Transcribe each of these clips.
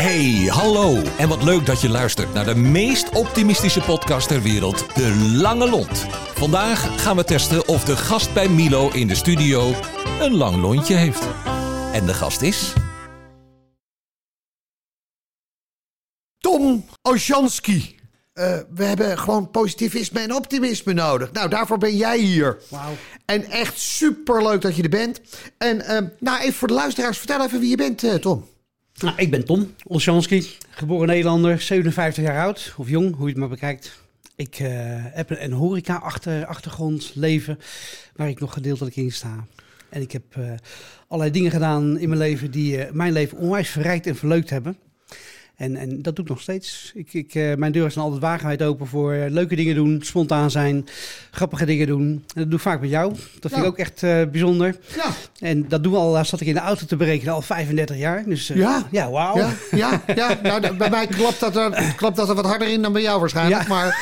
Hey, hallo. En wat leuk dat je luistert naar de meest optimistische podcast ter wereld, De Lange Lont. Vandaag gaan we testen of de gast bij Milo in de studio een lang lontje heeft. En de gast is... Tom Osjanski. Eh, we hebben gewoon positivisme en optimisme nodig. Nou, daarvoor ben jij hier. Wauw. En echt super leuk dat je er bent. En eh, nou, even voor de luisteraars, vertel even wie je bent, eh, Tom. Nou, ik ben Tom Olsjanski, geboren Nederlander, 57 jaar oud, of jong, hoe je het maar bekijkt. Ik eh, heb een, horeca-achtergrond, leven, waar ik nog gedeeltelijk in sta. En ik heb eh, allerlei dingen gedaan in mijn leven die eh, mijn leven onwijs verrijkt en verleukt hebben. En, en dat doe ik nog steeds. Ik, ik, eh, mijn deuren zijn altijd wagenwijd open voor eh, leuke dingen doen, spontaan zijn, grappige dingen doen. En dat doe ik vaak met jou. Dat vind Ja. ik ook echt eh, bijzonder. Ja, En dat doen we al, zat ik in de auto te berekenen, al 35 jaar. Dus Ja. ja wauw. ja, ja, ja. Nou, bij mij klopt dat, er, klopt dat er wat harder in dan bij jou waarschijnlijk. Ja. Maar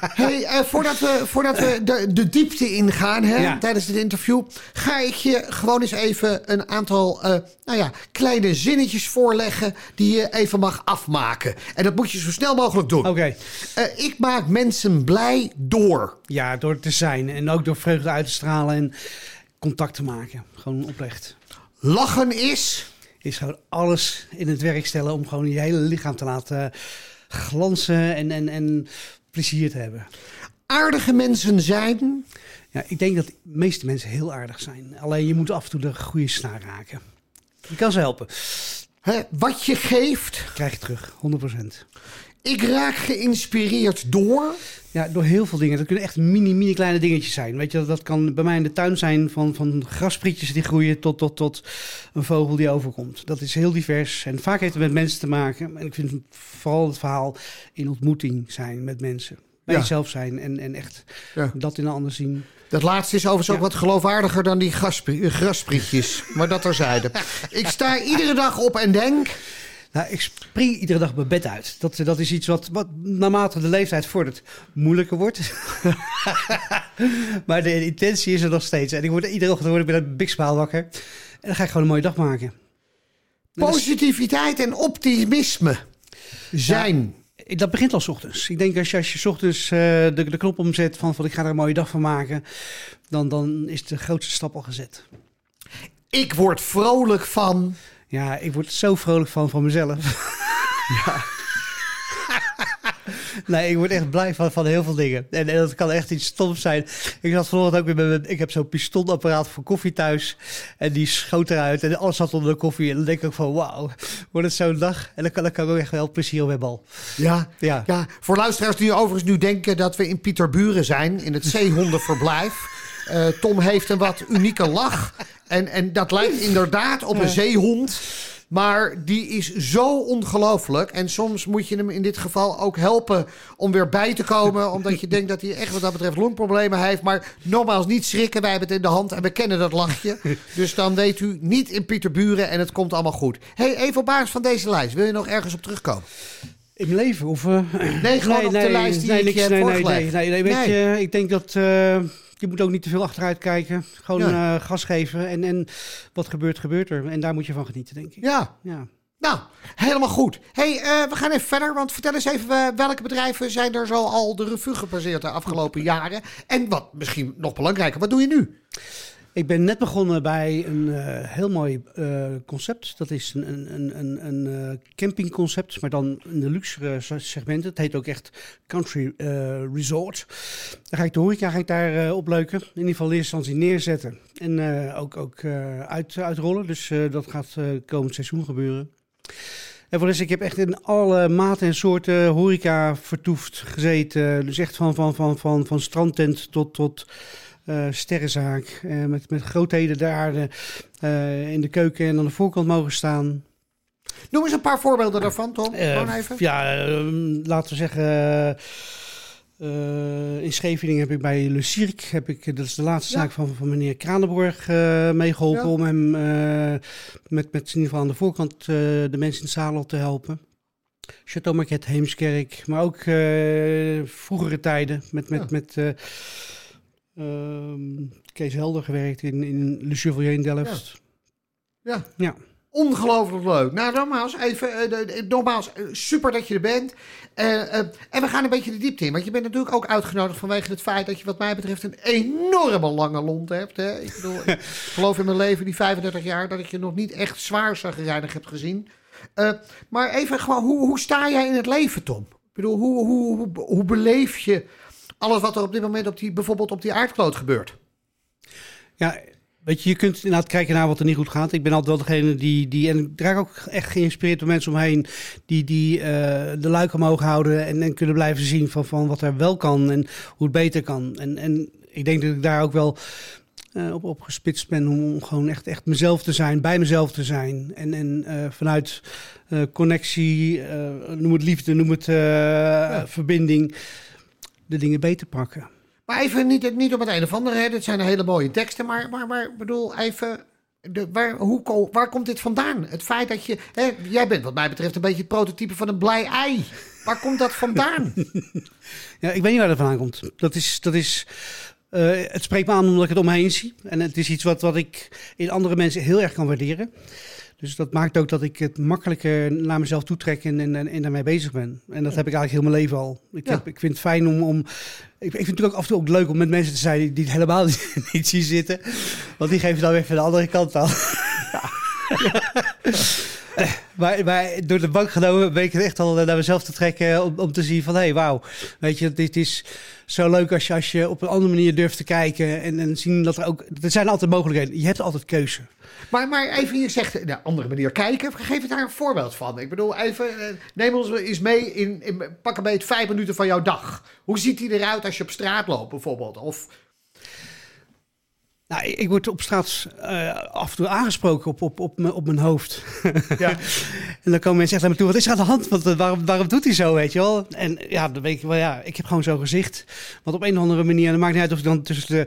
hey, eh, voordat we, voordat we de, de diepte ingaan hè, Ja. tijdens dit interview... ga ik je gewoon eens even een aantal eh, nou ja, kleine zinnetjes voorleggen... die je even mag afmaken. En dat moet je zo snel mogelijk doen. Oké, Eh, ik maak mensen blij door. ja, door te zijn en ook door vreugde uit te stralen en contact te maken. Gewoon oprecht. Lachen is... Is gewoon alles in het werk stellen om gewoon je hele lichaam te laten glanzen en, en, en plezier te hebben. Aardige mensen zijn... Ja, ik denk dat de meeste mensen heel aardig zijn. Alleen je moet af en toe de goede snaar raken. Je kan ze helpen. Wat je geeft. Krijg je terug, 100%. Ik raak geïnspireerd door... Ja, door heel veel dingen. Dat kunnen echt mini, mini kleine dingetjes zijn. Weet je, dat, dat kan bij mij in de tuin zijn van, van grasprietjes die groeien tot, tot, tot een vogel die overkomt. Dat is heel divers en vaak heeft het met mensen te maken. En ik vind vooral het verhaal in ontmoeting zijn met mensen. Bij Ja. jezelf zijn en, en echt Ja. dat in een ander zien. Dat laatste is overigens ook wat geloofwaardiger dan die graspri- eh, grasprietjes. maar dat terzijde. Ik sta iedere dag op en denk... Nou, ik spring iedere dag mijn bed uit. Dat, dat is iets wat, wat naarmate de leeftijd vordert moeilijker wordt. maar de intentie is er nog steeds. En ik word iedere ochtend word ik met een big smile wakker. En dan ga ik gewoon een mooie dag maken. Positiviteit en optimisme zijn. Dat begint al 's ochtends. Ik denk als je, als je 's ochtends eh, de, de knop omzet van, van ik ga er een mooie dag van maken, dan, dan is de grootste stap al gezet. Ik word vrolijk van... Ja, ik word zo vrolijk van van mezelf. nee, ik word echt blij van, van heel veel dingen. En, en dat kan echt iets stoms zijn. Ik zat vanochtend ook weer met mijn, ik heb zo'n pistonapparaat voor koffie thuis. En die schoot eruit en alles zat onder de koffie. En dan denk ik ook van wauw, wordt het zo'n dag? En dan kan, dan kan ik ook echt wel plezier op hebben al. Ja, Ja. ja, voor luisteraars die overigens nu denken dat we in Pieterburen zijn... in het zeehondenverblijf. Eh, Tom heeft een wat unieke lach. En, en dat lijkt inderdaad op een zeehond... Maar die is zo ongelooflijk. En soms moet je hem in dit geval ook helpen om weer bij te komen. Omdat je denkt dat hij echt wat dat betreft longproblemen heeft. Maar nogmaals, niet schrikken. Wij hebben het in de hand en we kennen dat lachje. Dus dan weet u niet in Pieterburen en het komt allemaal goed. hey, even op basis van deze lijst. Wil je nog ergens op terugkomen? In mijn leven? Of, eh, Nee, gewoon op de lijst die ik je nee, nee, voorgelegd. nee, nee, weet Nee. je, ik denk dat eh, je moet ook niet te veel achteruit kijken. Gewoon Ja. eh, gas geven en, en wat gebeurt, gebeurt er. En daar moet je van genieten, denk ik. Ja, Ja. nou, helemaal goed. hey, we gaan even verder. Want vertel eens even, welke bedrijven zijn er zo al de revue gepasseerd de afgelopen jaren? En wat misschien nog belangrijker, wat doe je nu? Ik ben net begonnen bij een eh, heel mooi eh, concept. Dat is een, een, een, een, eh, campingconcept, maar dan in de luxe segmenten. Het heet ook echt Country Resort. Daar ga ik de horeca ga ik daar opleuken. In ieder geval in eerste instantie neerzetten. En ook, ook uit, uitrollen. Dus dat gaat komend seizoen gebeuren. En voor ik heb echt in alle maten en soorten horeca vertoefd, gezeten. Dus echt van, van, van, van, van strandtent tot, tot eh, sterrenzaak. eh, met, met grootheden daar eh, in de keuken en aan de voorkant mogen staan. Noem eens een paar voorbeelden daarvan, Tom. Even. Ja, eh, laten we zeggen. eh, in Scheveningen heb ik bij Le Cirque, heb ik, dat is de laatste Ja. zaak van, van meneer Kranenborg, eh meegeholpen Ja. om hem met, met in ieder geval aan de voorkant de mensen in het zadel te helpen. Chateau Marquette, Heemskerk, maar ook vroegere tijden met, met, Ja. met eh, ehm, Kees Helder gewerkt in, in Le Chevalier in Delft. Ja. Ja. Ongelooflijk leuk. Nou, nogmaals, even, eh, nogmaals, eh, super dat je er bent. Eh, eh, en we gaan een beetje de diepte in. Want je bent natuurlijk ook uitgenodigd vanwege het feit dat je, wat mij betreft, een enorme lange lont hebt. Hè? Ik bedoel, ik geloof in mijn leven, die 35 jaar, dat ik je nog niet echt zwaar zagrijnig heb gezien. Maar even gewoon, hoe, hoe sta jij in het leven, Tom? Ik bedoel, hoe, hoe, hoe, hoe beleef je alles wat er op dit moment op die, bijvoorbeeld op die aardkloot gebeurt? Ja, weet je, je kunt inderdaad kijken naar wat er niet goed gaat. Ik ben altijd wel degene die, die en ik raak ook echt geïnspireerd door mensen omheen die, die eh, de luik omhoog houden en, en kunnen blijven zien van, van wat er wel kan en hoe het beter kan. En, en ik denk dat ik daar ook wel eh, op, op gespitst ben om gewoon echt, echt mezelf te zijn, bij mezelf te zijn. En, en eh, vanuit connectie, noem het liefde, noem het verbinding, de dingen beter pakken. Maar even niet, niet om het een of andere, hè. dit zijn hele mooie teksten, maar, maar, maar bedoel even, de, waar, hoe, waar komt dit vandaan? Het feit dat je, hè, jij bent wat mij betreft een beetje het prototype van een blij ei. Waar komt dat vandaan? Ja, ik weet niet waar dat vandaan komt. Dat is, dat is, eh, het spreekt me aan omdat ik het omheen zie. En het is iets wat, wat ik in andere mensen heel erg kan waarderen. Dus dat maakt ook dat ik het makkelijker naar mezelf toe trek en, en, en daarmee bezig ben. En dat heb ik eigenlijk heel mijn leven al. Ik, Ja. heb, ik vind het fijn om... om ik, ik vind het natuurlijk ook af en toe ook leuk om met mensen te zijn die, het helemaal niet, zien zitten. Want die geven dan weer van de andere kant al. Maar, maar door de bank genomen ben ik het echt al naar mezelf te trekken om, om te zien van hé, hey, wauw. Weet je, dit is zo leuk als je, als je op een andere manier durft te kijken en, en zien dat er ook... Er zijn altijd mogelijkheden. Je hebt altijd keuze. Maar, maar even, je zegt een andere manier kijken. Geef daar een voorbeeld van. Ik bedoel, even, eh, neem ons eens mee in, in pak een beetje vijf minuten van jouw dag. Hoe ziet die eruit als je op straat loopt bijvoorbeeld? Of, Nou, ik word op straat eh, af en toe aangesproken op, op, op, mijn- op mijn hoofd. ja. En dan komen mensen echt naar me toe, wat is er aan de hand? Want, eh, waarom, waarom doet hij zo, weet je wel? En ja, dan weet ik wel, ja, ik heb gewoon zo'n gezicht. Want op een of andere manier, en het maakt niet uit of ik dan tussen de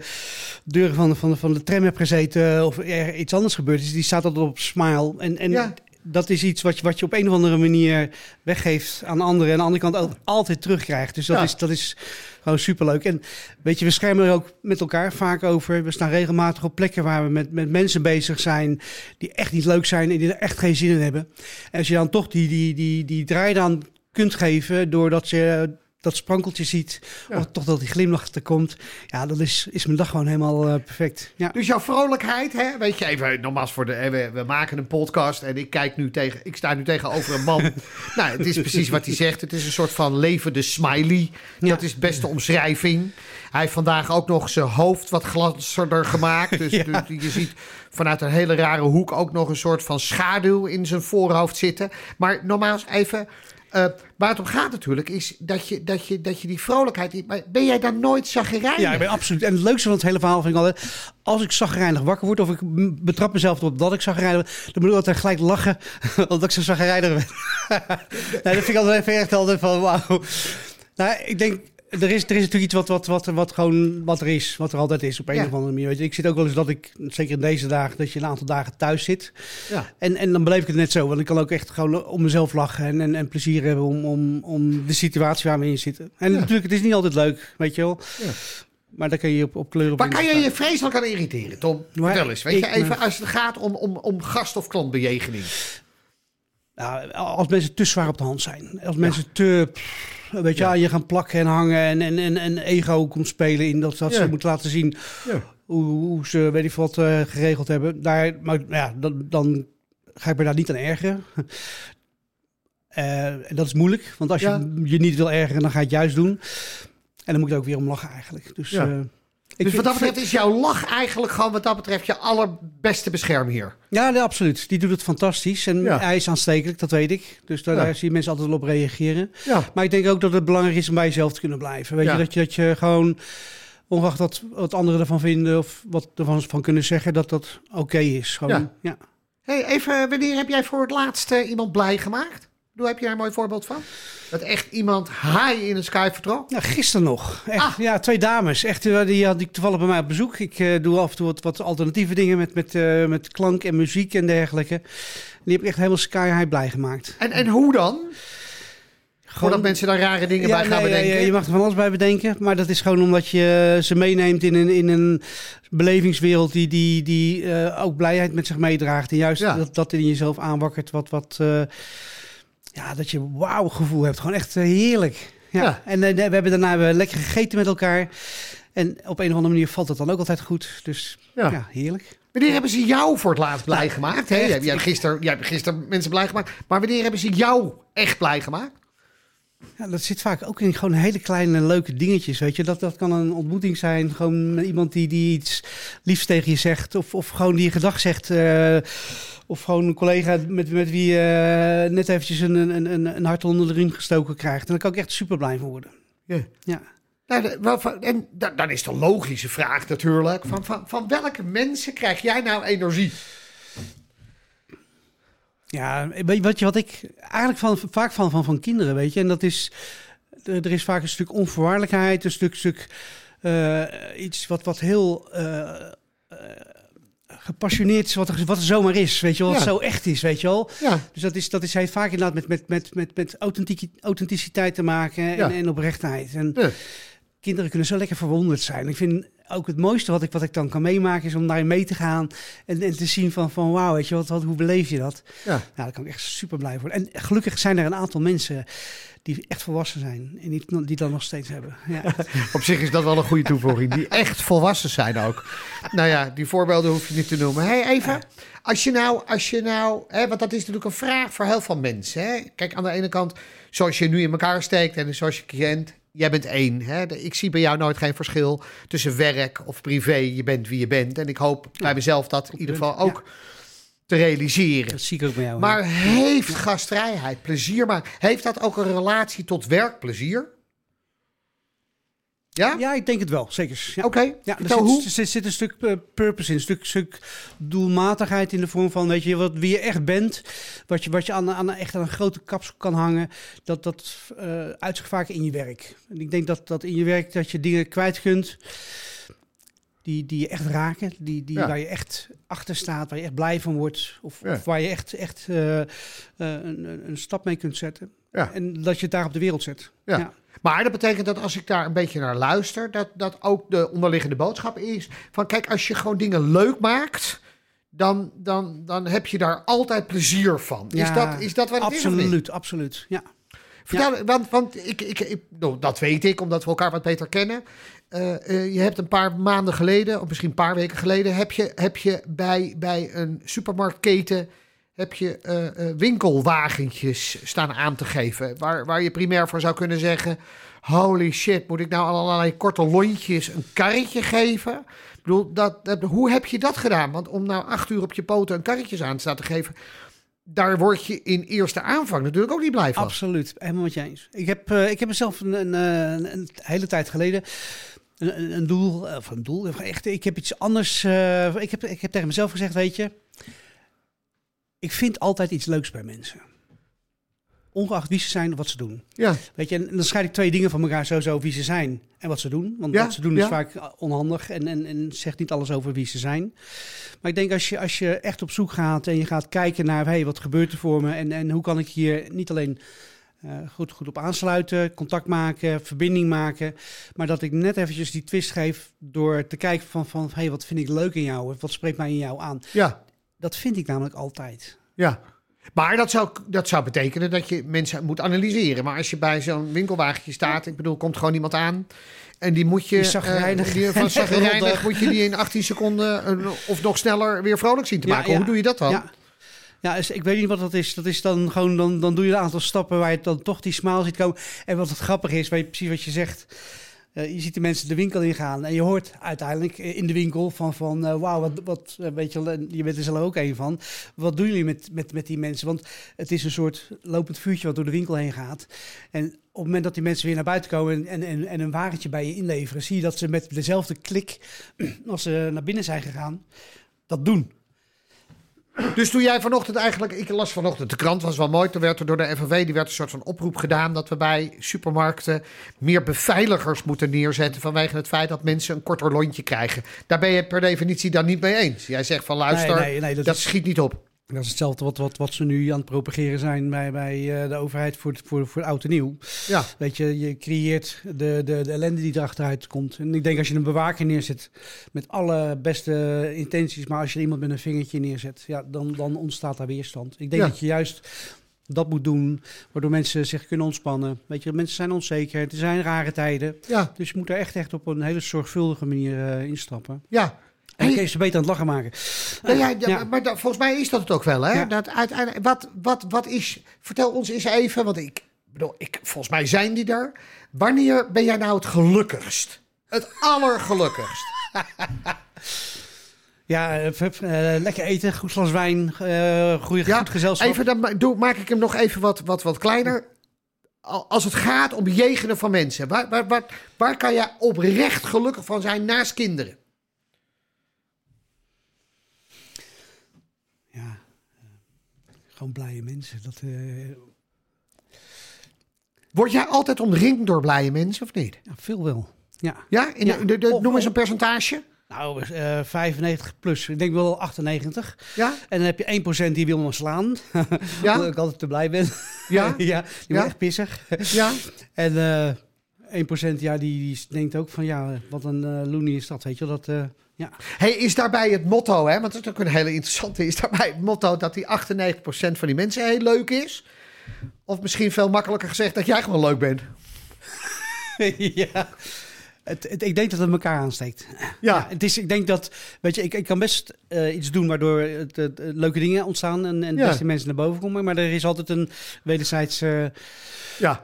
deuren van de, van de, van de tram heb gezeten of er iets anders gebeurd is. Die staat altijd op smile. En, en Ja. Dat is iets wat je, wat je op een of andere manier weggeeft aan anderen. En aan de andere kant ook altijd terugkrijgt. Dus dat, Ja. is, dat is gewoon superleuk. En weet je, we schermen er ook met elkaar vaak over. We staan regelmatig op plekken waar we met, met mensen bezig zijn die echt niet leuk zijn en die er echt geen zin in hebben. En als je dan toch die, die, die, die draai dan kunt geven doordat je dat sprankeltje ziet, Ja. of toch dat die glimlach er komt, ja, dan is, is mijn dag gewoon helemaal eh, perfect. Ja. Dus jouw vrolijkheid, hè? weet je, even nogmaals voor de. hè, We, we maken een podcast en ik kijk nu tegen. Ik sta nu tegenover een man. nou, het is precies wat hij zegt. Het is een soort van levende smiley. Ja. Dat is de beste omschrijving. Hij heeft vandaag ook nog zijn hoofd wat glanserder gemaakt. Dus, dus je ziet vanuit een hele rare hoek ook nog een soort van schaduw in zijn voorhoofd zitten. Maar nogmaals, even. Eh, waar het om gaat natuurlijk, is dat je, dat je, dat je die vrolijkheid... Maar ben jij dan nooit zagrijnig? Ja, ik ben absoluut. En het leukste van het hele verhaal vind ik altijd... als ik zagrijnig wakker word... of ik betrap mezelf op dat ik zagrijnig ben... dan moet ik altijd gelijk lachen... omdat ik zo zagrijnig ben. nee, dat vind ik altijd even echt altijd van... wauw. Nou, ik denk... Er is, er is natuurlijk iets wat, wat, wat, wat gewoon wat er is, wat er altijd is op een Ja. of andere manier. Weet je, ik zit ook wel eens dat ik, zeker in deze dagen, dat je een aantal dagen thuis zit. Ja. En, en dan beleef ik het net zo, want ik kan ook echt gewoon om mezelf lachen en, en, en plezier hebben om, om, om de situatie waar we in zitten. En Ja. natuurlijk, het is niet altijd leuk, weet je wel. Ja. Maar daar kun je op, op kleur op Waar kan je je vreselijk aan irriteren, Tom? Maar Vertel eens. Weet ik je, even als het gaat om, om, om gast- of klantbejegening. Nou, als mensen te zwaar op de hand zijn. Als mensen te, pff, weet je, aan je gaan plakken en hangen en, en, en, en ego komt spelen in dat, dat Ja. ze moeten laten zien Ja. hoe, hoe ze, weet ik wat, eh, geregeld hebben. Daar, maar ja, dan, dan ga ik me daar niet aan ergeren. En dat is moeilijk, want als je Ja. je niet wil ergeren, dan ga je het juist doen. En dan moet ik er ook weer om lachen eigenlijk. Dus, Ja. eh, ik Dus wat dat betreft is jouw lach eigenlijk gewoon wat dat betreft je allerbeste beschermheer. Ja, nee, absoluut. Die doet het fantastisch. En Ja. hij is aanstekelijk, dat weet ik. Dus daar, Ja. zie je mensen altijd wel op reageren. Ja. Maar ik denk ook dat het belangrijk is om bij jezelf te kunnen blijven. Weet je, dat je, dat je gewoon, ongeacht wat, wat anderen ervan vinden of wat ervan van kunnen zeggen, dat dat oké is. Gewoon, Ja. ja. Hey, even, wanneer heb jij voor het laatst eh, iemand blij gemaakt? Doe, heb je daar een mooi voorbeeld van? Dat echt iemand high in de sky vertrok? Nou, gisteren nog. Echt, Ah. Ja, twee dames. Echt, die had ik toevallig bij mij op bezoek. Ik eh, doe af en toe wat, wat alternatieve dingen met, met, eh, met klank en muziek en dergelijke. Die heb ik echt helemaal sky high blij gemaakt. En, en hoe dan? Voordat mensen daar rare dingen bij gaan nee, bedenken. Ja, je mag er van alles bij bedenken. Maar dat is gewoon omdat je ze meeneemt in een, in een belevingswereld die, die, die eh, ook blijheid met zich meedraagt. En juist Ja. dat, dat in jezelf aanwakkert wat, wat ja, dat je wauw gevoel hebt. Gewoon echt eh, heerlijk. Ja. Ja. En eh, we hebben daarna hebben we lekker gegeten met elkaar. En op een of andere manier valt het dan ook altijd goed. Dus Ja. ja, heerlijk. Wanneer hebben ze jou voor het laatst blij gemaakt? Hè? jij, hebt gisteren, jij hebt gisteren mensen blij gemaakt. Maar wanneer hebben ze jou echt blij gemaakt? Ja, dat zit vaak ook in gewoon hele kleine leuke dingetjes, weet je. Dat, dat kan een ontmoeting zijn, gewoon met iemand die, die iets liefs tegen je zegt. Of, of gewoon die je gedag zegt. eh, of gewoon een collega met, met wie je net eventjes een, een, een, een hart onder de riem gestoken krijgt. En daar kan ik echt super blij van worden. Ja. Ja. Nou, en da- dan is de logische vraag natuurlijk: van, van, van welke mensen krijg jij nou energie? Ja, weet je wat, je, wat ik eigenlijk van, vaak van, van, van kinderen, weet je. En dat is, er is vaak een stuk onvoorwaardelijkheid, een stuk, stuk eh, iets wat, wat heel eh, eh, gepassioneerd is, wat er, wat er zomaar is, weet je wel. Wat Ja. zo echt is, weet je wel. Ja, Dus dat, is, dat is, heeft vaak inderdaad met, met, met, met, met authentici- authenticiteit te maken en, Ja. en oprechtheid. En kinderen kunnen zo lekker verwonderd zijn. Ik vind ook het mooiste wat ik, wat ik dan kan meemaken, is om daarin mee te gaan en, en te zien van, van wauw, weet je wat, wat, hoe beleef je dat? ja. Nou, daar kan ik echt super blij voor. En gelukkig zijn er een aantal mensen die echt volwassen zijn en die, die dat nog steeds hebben. Ja. Op zich is dat wel een goede toevoeging. Die echt volwassen zijn ook. Nou ja, die voorbeelden hoef je niet te noemen. hey, even. Als je nou, als je nou, hè, want dat is natuurlijk een vraag voor heel veel mensen. Hè? Kijk, aan de ene kant, zoals je nu in elkaar steekt en zoals je kent, jij bent één. Hè? Ik zie bij jou nooit geen verschil tussen werk of privé. Je bent wie je bent. En ik hoop bij mezelf dat in ieder geval ook te realiseren. Dat zie ik ook bij jou. Maar heeft gastvrijheid plezier maken? Heeft dat ook een relatie tot werkplezier? Ja? ja, ik denk het wel, zeker. Ja. Oké, Ja, er zit, hoe. zit, zit een stuk eh, purpose in, een stuk, stuk doelmatigheid in de vorm van, weet je, wat, wie je echt bent, wat je, wat je aan, aan, echt aan een grote kapsel kan hangen, dat, dat eh uit zich vaak in je werk. En ik denk dat, dat in je werk dat je dingen kwijt kunt die, die je echt raken, die, die, Ja. waar je echt achter staat, waar je echt blij van wordt, of, Ja. of waar je echt, echt eh, een- een stap mee kunt zetten. Ja. En dat je het daar op de wereld zet. Ja. Maar dat betekent dat als ik daar een beetje naar luister, dat dat ook de onderliggende boodschap is. Van kijk, als je gewoon dingen leuk maakt, dan, dan, dan heb je daar altijd plezier van. Is, Ja, dat, is dat wat het is? of niet? Absoluut, absoluut. Ja. Vertel, want, want ik, ik, ik, nou, dat weet ik, omdat we elkaar wat beter kennen. Eh, eh, je hebt een paar maanden geleden, of misschien een paar weken geleden, heb je, heb je bij, bij een supermarktketen heb je eh, eh, winkelwagentjes staan aan te geven. Waar, waar je primair voor zou kunnen zeggen: holy shit, moet ik nou allerlei korte lontjes een karretje geven? Bedoel, dat, dat, hoe heb je dat gedaan? Want om nou acht uur op je poten een karretjes aan te staan te geven, daar word je in eerste aanvang natuurlijk ook niet blij van. Absoluut, helemaal met je eens. Ik heb, eh, ik heb mezelf een, een, een hele tijd geleden een, een- doel, of een doel, echt, ik heb iets anders, ik, heb, ik heb tegen mezelf gezegd, weet je, ik vind altijd iets leuks bij mensen. Ongeacht wie ze zijn of wat ze doen. Ja, Weet je, en dan scheid ik twee dingen van elkaar sowieso, wie ze zijn en wat ze doen. Want Ja, wat ze doen ja. is vaak onhandig en, en, en zegt niet alles over wie ze zijn. Maar ik denk als je, als je echt op zoek gaat en je gaat kijken naar, hey, wat gebeurt er voor me en, en hoe kan ik hier niet alleen eh, goed, goed op aansluiten, contact maken, verbinding maken, maar dat ik net eventjes die twist geef door te kijken van, van hey, wat vind ik leuk in jou, of wat spreekt mij in jou aan. ja. Dat vind ik namelijk altijd. Ja. Maar dat zou, dat zou betekenen dat je mensen moet analyseren. Maar als je bij zo'n winkelwagentje staat, ik bedoel, komt gewoon iemand aan. En die moet je. Die die van zagrijnig moet je die in 18 seconden eh, of nog sneller weer vrolijk zien te maken. ja. Hoe doe je dat dan? Ja. Ja, ik weet niet wat dat is. Dat is dan gewoon, dan, dan doe je een aantal stappen waar je dan toch die smile ziet komen. En wat het grappig is, weet je, precies wat je zegt. Eh, je ziet de mensen de winkel ingaan en je hoort uiteindelijk eh, in de winkel van, van eh, wauw, wat, wat weet je, je bent er zelf ook een van. Wat doen jullie met, met, met die mensen? Want het is een soort lopend vuurtje wat door de winkel heen gaat. En op het moment dat die mensen weer naar buiten komen en, en, en een wagentje bij je inleveren, zie je dat ze met dezelfde klik als ze naar binnen zijn gegaan, dat doen. Dus toen jij vanochtend eigenlijk, ik las vanochtend de krant, was wel mooi. Toen werd er door de FNV, die werd een soort van oproep gedaan dat we bij supermarkten meer beveiligers moeten neerzetten vanwege het feit dat mensen een korter lontje krijgen. Daar ben je per definitie dan niet mee eens. Jij zegt van luister, Nee, nee, nee, dat, dat is- schiet niet op. Dat is hetzelfde wat, wat, wat ze nu aan het propageren zijn bij, bij eh, de overheid voor, voor, voor oud en nieuw. Ja. Weet je, je creëert de, de, de ellende die erachteruit komt. En ik denk als je een bewaker neerzet met alle beste intenties, maar als je iemand met een vingertje neerzet, ja, dan, dan ontstaat daar weerstand. Ik denk Ja. dat je juist dat moet doen, waardoor mensen zich kunnen ontspannen. Weet je, mensen zijn onzeker, er zijn rare tijden. Ja, Dus je moet er echt, echt op een hele zorgvuldige manier eh, instappen. ja. En dan kun je ze beter aan het lachen maken. nou ja. Maar dat- volgens mij is dat het ook wel, hè? Ja. Dat uiteindelijk, wat, wat, wat is... Vertel ons eens even, want ik bedoel, ik, volgens mij zijn die er. Wanneer ben jij nou het gelukkigst? Het allergelukkigst. Ja, eh, eh, lekker eten, goed glas wijn, eh goede, Ja, goed gezelschap. Even, dan doe, maak ik hem nog even wat, wat, wat kleiner. Al- Als het gaat om bejegenen van mensen, waar, waar, waar, waar kan jij oprecht gelukkig van zijn naast kinderen? Ja, eh, gewoon blije mensen. Dat, eh, Word jij altijd omringd door blije mensen of niet? ja, veel wel. Ja. Ja, in de, Ja. de, de- Of- noem eens een percentage. Nou, eh 95 plus. Ik denk wel 98. Ja, En dan heb je 1% die wil me slaan. Ja? Omdat ik altijd te blij ben. Ja? ja, die Ja? echt pissig. ja. En eh 1% ja, die, die denkt ook van ja, wat een loony is dat, weet je. Dat, eh, ja. Hey, is daarbij het motto, hè? want dat is ook een hele interessante, is daarbij het motto dat die 98% van die mensen heel leuk is? Of misschien veel makkelijker gezegd dat jij gewoon leuk bent. ja. Het, het- ik denk dat het elkaar aansteekt. Ja, Het is, ik denk dat, weet je, ik, ik kan best eh, iets doen waardoor het, leuke dingen ontstaan en, en Ja. beste mensen naar boven komen. Maar er is altijd een wederzijds ja.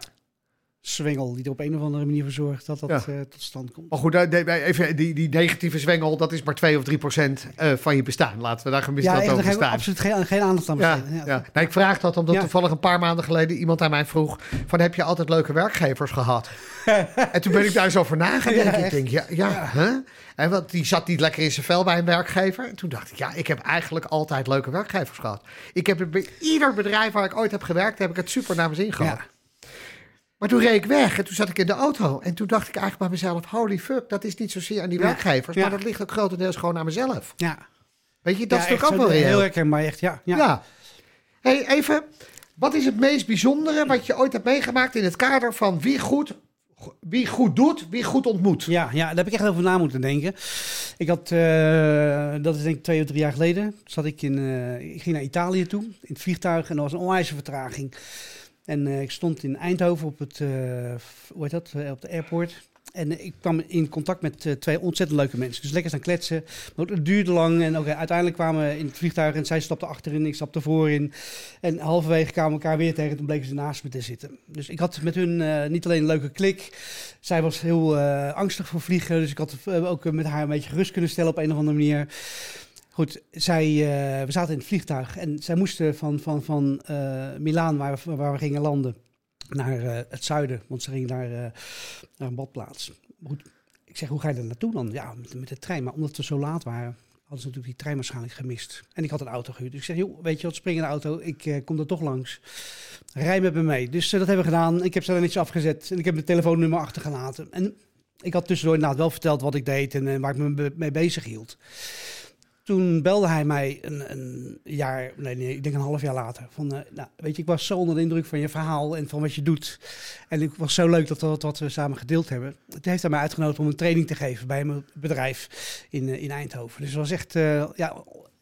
Zwengel die er op een of andere manier voor zorgt dat dat Ja. eh, tot stand komt. Maar goed, even, die, die negatieve zwengel, dat is maar 2 of 3 procent eh, van je bestaan. Laten we daar gemist ja, daar over staan. absoluut geen, geen aandacht aan Ja, besteden. ja. Nee, ik vraag dat omdat Ja. toevallig een paar maanden geleden iemand aan mij vroeg: van heb je altijd leuke werkgevers gehad? en toen ben ik daar eens over na gaan Ja, denken. ik denk, ja, ja, Hè? En want die zat niet lekker in zijn vel bij een werkgever. En toen dacht ik, ja, ik heb eigenlijk altijd leuke werkgevers gehad. Ik heb het bij ieder bedrijf waar ik ooit heb gewerkt, heb ik het super naar mijn zin gehad. Maar toen reed ik weg en toen zat ik in de auto. En toen dacht ik eigenlijk bij mezelf, holy fuck, dat is niet zozeer aan die Ja. werkgevers. Ja. Maar dat ligt ook grotendeels gewoon aan mezelf. Ja. Weet je, dat Ja, is natuurlijk ook wel reëel. Heel herkenbaar, echt, ja. ja. Hey, even, wat is het meest bijzondere wat je ooit hebt meegemaakt in het kader van wie goed, wie goed doet, wie goed ontmoet? Ja, ja, daar heb ik echt over na moeten denken. Ik had, eh, dat is denk ik twee of drie jaar geleden, zat ik in, eh, ik ging naar Italië toe in het vliegtuig en er was een onwijze vertraging. En eh, ik stond in Eindhoven op het, eh, hoe heet dat, eh, op de airport. En ik kwam in contact met twee ontzettend leuke mensen. Dus lekker staan kletsen. Maar het duurde lang. En ook, uiteindelijk kwamen we in het vliegtuig en zij stapte achterin, ik stapte voorin. En halverwege kwamen we elkaar weer tegen. Toen bleken ze naast me te zitten. Dus ik had met hun niet alleen een leuke klik. Zij was heel angstig voor vliegen. Dus ik had ook met haar een beetje gerust kunnen stellen op een of andere manier. Goed, zij, eh, we zaten in het vliegtuig en zij moesten van, van, van eh, Milaan, waar we, waar we gingen landen, naar eh, het zuiden. Want ze gingen naar, naar een badplaats. Goed, ik zeg, hoe ga je er naartoe dan? Ja, met, met de trein. Maar omdat we zo laat waren, hadden ze natuurlijk die trein waarschijnlijk gemist. En ik had een auto gehuurd. Dus ik zeg, joh, weet je wat, spring in de auto. Ik kom er toch langs. Rij met me mee. Dus dat hebben we gedaan. Ik heb ze er netjes afgezet. En ik heb mijn telefoonnummer achtergelaten. En ik had tussendoor inderdaad wel verteld wat ik deed en eh, waar ik me mee bezig hield. Toen belde hij mij een, een jaar, nee, nee, ik denk een half jaar later. Van, eh, nou, weet je, ik was zo onder de indruk van je verhaal en van wat je doet. En het was zo leuk dat dat wat we samen gedeeld hebben. Het heeft hij mij uitgenodigd om een training te geven bij mijn bedrijf in, eh, in Eindhoven. Dus het was echt, eh, ja,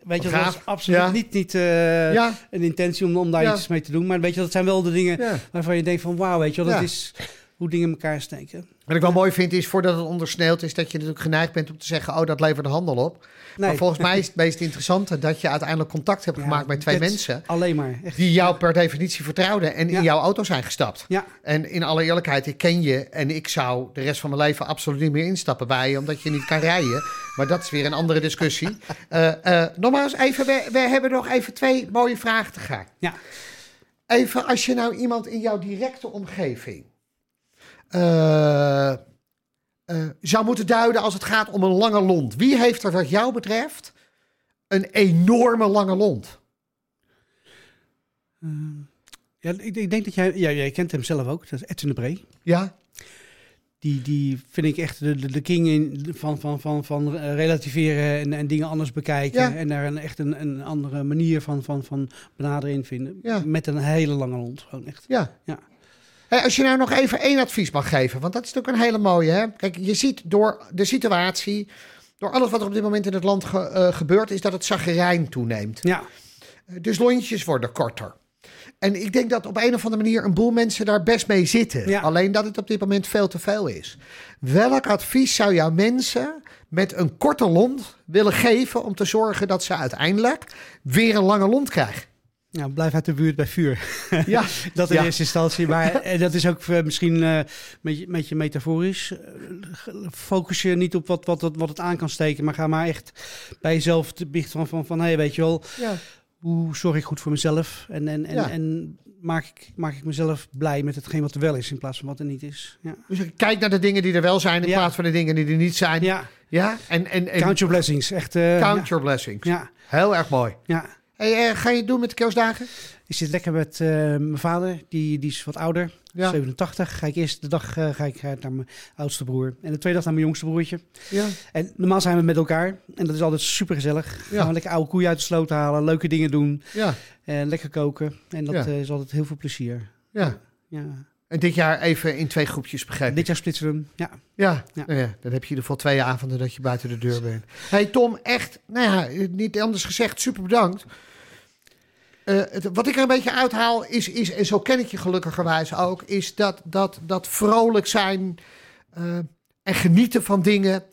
weet je, Wat dat was absoluut Ja. niet, niet Ja, een intentie om, om daar Ja. iets mee te doen. Maar weet je, dat zijn wel de dingen waarvan je denkt van, wauw, weet je wel, dat is hoe dingen in elkaar steken. Wat ik wel mooi vind is, voordat het ondersneeuwt, is dat je natuurlijk geneigd bent om te zeggen, oh, dat levert de handel op. Nee, Maar volgens mij is het meest interessante dat je uiteindelijk contact hebt Ja, gemaakt met twee mensen alleen maar. Echt. die jou per definitie vertrouwden en Ja. in jouw auto zijn gestapt. Ja, En in alle eerlijkheid, ik ken je en ik zou de rest van mijn leven absoluut niet meer instappen bij je, omdat je niet kan rijden. Maar dat is weer een andere discussie. Eh, eh, nogmaals, even, we, we hebben nog even twee mooie vragen te gaan. Ja. Even, als je nou iemand in jouw directe omgeving eh, eh, zou moeten duiden als het gaat om een lange lont. Wie heeft er wat jou betreft een enorme lange lont? ja ik, ik denk dat jij, ja, jij kent hem zelf ook, dat is Edwin de Bree. Ja? die, die vind ik echt de, de, de king in, van, van, van, van relativeren en, en dingen anders bekijken. Ja. En daar een, echt een, een andere manier van, van, van benaderen in vinden. Ja. Met een hele lange hond. Gewoon echt. Ja. Ja. Hey, als je nou nog even één advies mag geven, want dat is natuurlijk een hele mooie. Hè? Kijk, je ziet door de situatie, door alles wat er op dit moment in het land ge- eh, gebeurt, is dat het zagerijn toeneemt. Ja, Dus lontjes worden korter. En ik denk dat op een of andere manier een boel mensen daar best mee zitten. Ja. Alleen dat het op dit moment veel te veel is. Welk advies zou jouw mensen met een korte lont willen geven om te zorgen dat ze uiteindelijk weer een lange lont krijgen? Nou, blijf uit de buurt bij vuur. Ja, Dat in Ja. eerste instantie. Maar eh, dat is ook eh, misschien eh, een beetje, een beetje metaforisch. Focus je niet op wat, wat, wat, het aan kan steken. Maar ga maar echt bij jezelf te biecht van, van, van hey, weet je wel, ja. hoe zorg ik goed voor mezelf? En, en, en, Ja. en maak, ik, maak ik mezelf blij met hetgeen wat er wel is in plaats van wat er niet is. Ja, Dus kijk naar de dingen die er wel zijn in plaats van de dingen die er niet zijn. Ja, ja en, en, en count your blessings. Echt, eh, count your blessings. Ja, Heel erg mooi. ja. Hey, eh, ga je het doen met de kerstdagen? Ik zit lekker met eh, mijn vader, die, die is wat ouder, Ja. 87. Ga ik eerst de dag eh, ga ik, naar mijn oudste broer. En de tweede dag naar mijn jongste broertje. Ja. En normaal zijn we met elkaar. En dat is altijd super gezellig. Ja. Gaan we lekker oude koeien uit de sloot halen, leuke dingen doen, Ja. en lekker koken. En dat is altijd heel veel plezier. ja. Ja. En dit jaar even in twee groepjes begrepen. Dit jaar splitsen we hem. Ja. Ja, Ja. Nou ja, dan heb je in ieder geval twee avonden dat je buiten de deur bent. Hey Tom, echt, nou ja, niet anders gezegd, super bedankt. Eh, het- wat ik er een beetje uithaal is, is, en zo ken ik je gelukkigerwijs ook, is dat, dat, dat vrolijk zijn eh, en genieten van dingen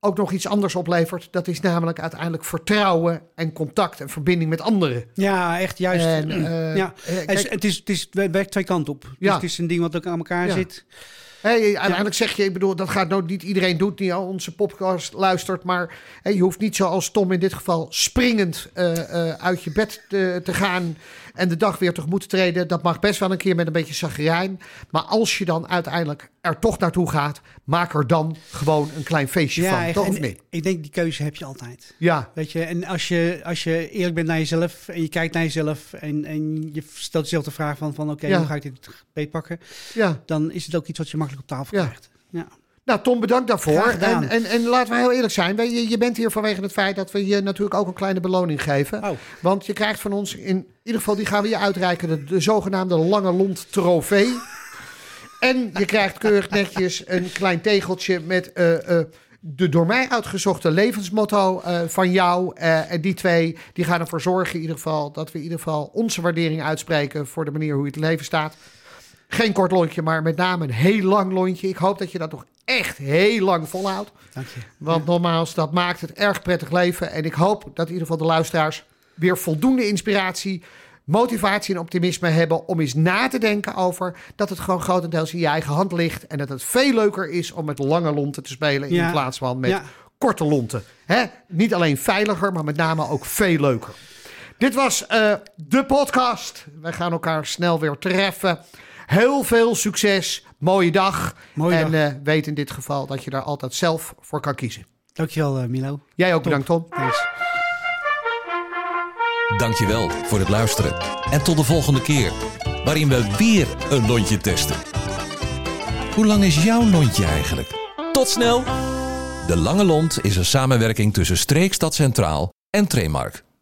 ook nog iets anders oplevert. Dat is namelijk uiteindelijk vertrouwen en contact en verbinding met anderen. ja, echt juist. En, eh, ja. Het, kijk, is, het, is, het, is, het werkt twee kanten op. Dus Ja. het is een ding wat ook aan elkaar Ja. zit. Hey, uiteindelijk zeg je, ik bedoel, dat gaat nou niet iedereen doet die al. Onze podcast luistert, maar hey, je hoeft niet zoals Tom in dit geval springend eh, eh, uit je bed te, te gaan en de dag weer tegemoet te treden. Dat mag best wel een keer met een beetje zagrijn. Maar als je dan uiteindelijk er toch naartoe gaat, maak er dan gewoon een klein feestje van, echt. toch of niet? Ik denk die keuze heb je altijd. Ja, Weet je, en als je, als je eerlijk bent naar jezelf en je kijkt naar jezelf en, en je stelt jezelf de vraag van, van oké, Ja. hoe ga ik dit beetpakken? ja. Dan is het ook iets wat je makkelijk op tafel Ja. krijgt. Ja. Nou, Tom, bedankt daarvoor. En, en, en laten we heel eerlijk zijn. Je, je bent hier vanwege het feit dat we je natuurlijk ook een kleine beloning geven. Oh. Want je krijgt van ons, in ieder geval die gaan we je uitreiken, de, de zogenaamde Lange Lont trofee. En je krijgt keurig netjes een klein tegeltje met eh, eh, de door mij uitgezochte levensmotto eh, van jou. En die twee die gaan ervoor zorgen in ieder geval dat we in ieder geval onze waardering uitspreken voor de manier hoe je het leven staat. Geen kort lontje, maar met name een heel lang lontje. Ik hoop dat je dat nog echt heel lang volhoudt. Dank je. Want nogmaals, dat maakt het erg prettig leven. En ik hoop dat in ieder geval de luisteraars weer voldoende inspiratie, motivatie en optimisme hebben om eens na te denken over dat het gewoon grotendeels in je eigen hand ligt. En dat het veel leuker is om met lange lonten te spelen in Ja. plaats van met Ja. korte lonten. Hè? Niet alleen veiliger, maar met name ook veel leuker. Dit was eh, de podcast. Wij gaan elkaar snel weer treffen. Heel veel succes. Mooie dag. Mooie en dag. eh, weet in dit geval dat je daar altijd zelf voor kan kiezen. Dankjewel eh, Milo. Jij ook bedankt, Tom. Thanks. Dankjewel voor het luisteren. En tot de volgende keer, waarin we weer een lontje testen. Hoe lang is jouw lontje eigenlijk? Tot snel! De Lange Lont is een samenwerking tussen Streekstad Centraal en Tremark.